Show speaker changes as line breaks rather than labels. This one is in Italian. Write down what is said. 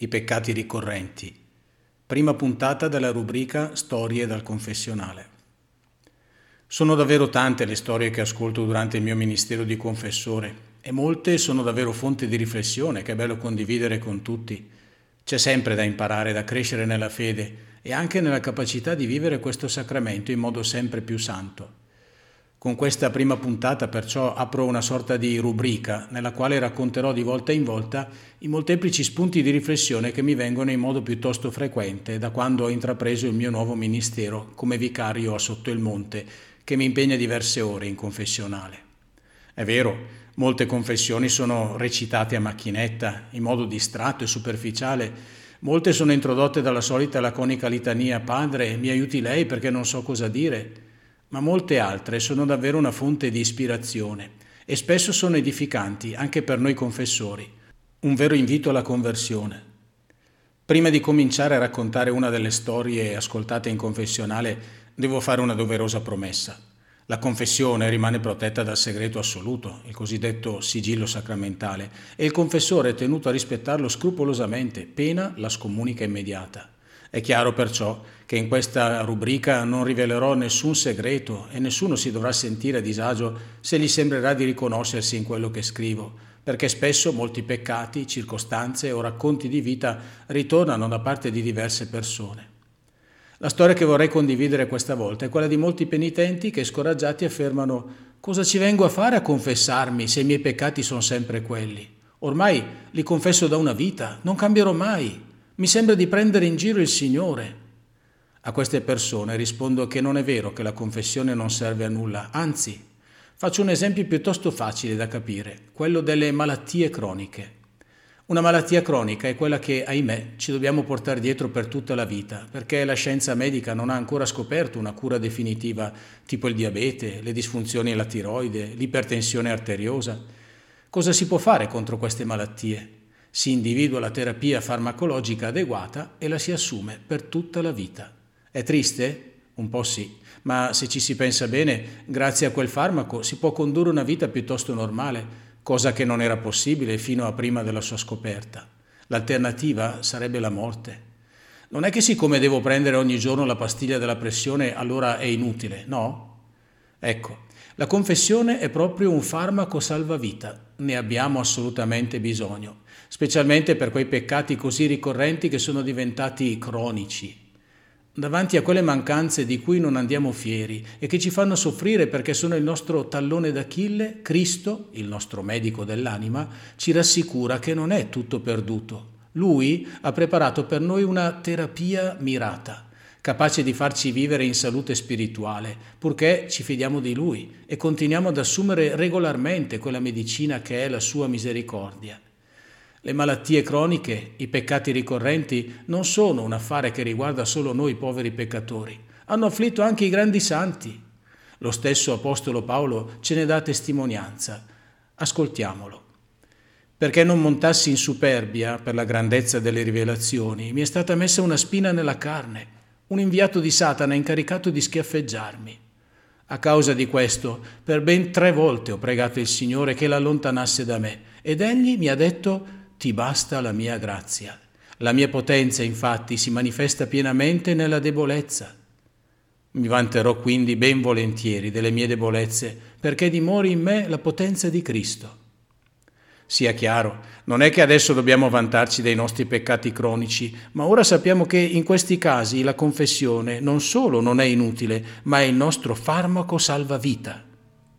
I peccati ricorrenti. Prima puntata della rubrica Storie dal confessionale. Sono davvero tante le storie che ascolto durante il mio ministero di confessore e molte sono davvero fonte di riflessione che è bello condividere con tutti. C'è sempre da imparare, da crescere nella fede e anche nella capacità di vivere questo sacramento in modo sempre più santo. Con questa prima puntata perciò apro una sorta di rubrica nella quale racconterò di volta in volta i molteplici spunti di riflessione che mi vengono in modo piuttosto frequente da quando ho intrapreso il mio nuovo ministero come vicario a Sotto il Monte, che mi impegna diverse ore in confessionale. È vero, molte confessioni sono recitate a macchinetta, in modo distratto e superficiale, molte sono introdotte dalla solita laconica litania Padre, mi aiuti lei perché non so cosa dire ma molte altre sono davvero una fonte di ispirazione e spesso sono edificanti anche per noi confessori, un vero invito alla conversione. Prima di cominciare a raccontare una delle storie ascoltate in confessionale, devo fare una doverosa promessa. La confessione rimane protetta dal segreto assoluto, il cosiddetto sigillo sacramentale, e il confessore è tenuto a rispettarlo scrupolosamente, pena la scomunica immediata. È chiaro perciò che in questa rubrica non rivelerò nessun segreto e nessuno si dovrà sentire a disagio se gli sembrerà di riconoscersi in quello che scrivo, perché spesso molti peccati, circostanze o racconti di vita ritornano da parte di diverse persone. La storia che vorrei condividere questa volta è quella di molti penitenti che scoraggiati affermano cosa ci vengo a fare a confessarmi se i miei peccati sono sempre quelli? Ormai li confesso da una vita, non cambierò mai. Mi sembra di prendere in giro il Signore. A queste persone rispondo che non è vero che la confessione non serve a nulla, anzi, faccio un esempio piuttosto facile da capire, quello delle malattie croniche. Una malattia cronica è quella che, ahimè, ci dobbiamo portare dietro per tutta la vita, perché la scienza medica non ha ancora scoperto una cura definitiva, tipo il diabete, le disfunzioni alla tiroide, l'ipertensione arteriosa. Cosa si può fare contro queste malattie? Si individua la terapia farmacologica adeguata e la si assume per tutta la vita. È triste? Un po' sì, ma se ci si pensa bene, grazie a quel farmaco si può condurre una vita piuttosto normale, cosa che non era possibile fino a prima della sua scoperta. L'alternativa sarebbe la morte. Non è che siccome devo prendere ogni giorno la pastiglia della pressione allora è inutile, no? Ecco, la confessione è proprio un farmaco salvavita, ne abbiamo assolutamente bisogno specialmente per quei peccati così ricorrenti che sono diventati cronici. Davanti a quelle mancanze di cui non andiamo fieri e che ci fanno soffrire perché sono il nostro tallone d'Achille, Cristo, il nostro medico dell'anima, ci rassicura che non è tutto perduto. Lui ha preparato per noi una terapia mirata, capace di farci vivere in salute spirituale, purché ci fidiamo di Lui e continuiamo ad assumere regolarmente quella medicina che è la sua misericordia. Le malattie croniche, i peccati ricorrenti non sono un affare che riguarda solo noi poveri peccatori, hanno afflitto anche i grandi santi. Lo stesso Apostolo Paolo ce ne dà testimonianza. Ascoltiamolo. Perché non montassi in superbia per la grandezza delle rivelazioni, mi è stata messa una spina nella carne, un inviato di Satana incaricato di schiaffeggiarmi. A causa di questo, per ben tre volte ho pregato il Signore che l'allontanasse da me, ed egli mi ha detto ti basta la mia grazia. La mia potenza infatti si manifesta pienamente nella debolezza. Mi vanterò quindi ben volentieri delle mie debolezze, perché dimori in me la potenza di Cristo. Sia chiaro, non è che adesso dobbiamo vantarci dei nostri peccati cronici, ma ora sappiamo che in questi casi la confessione non solo non è inutile, ma è il nostro farmaco salvavita.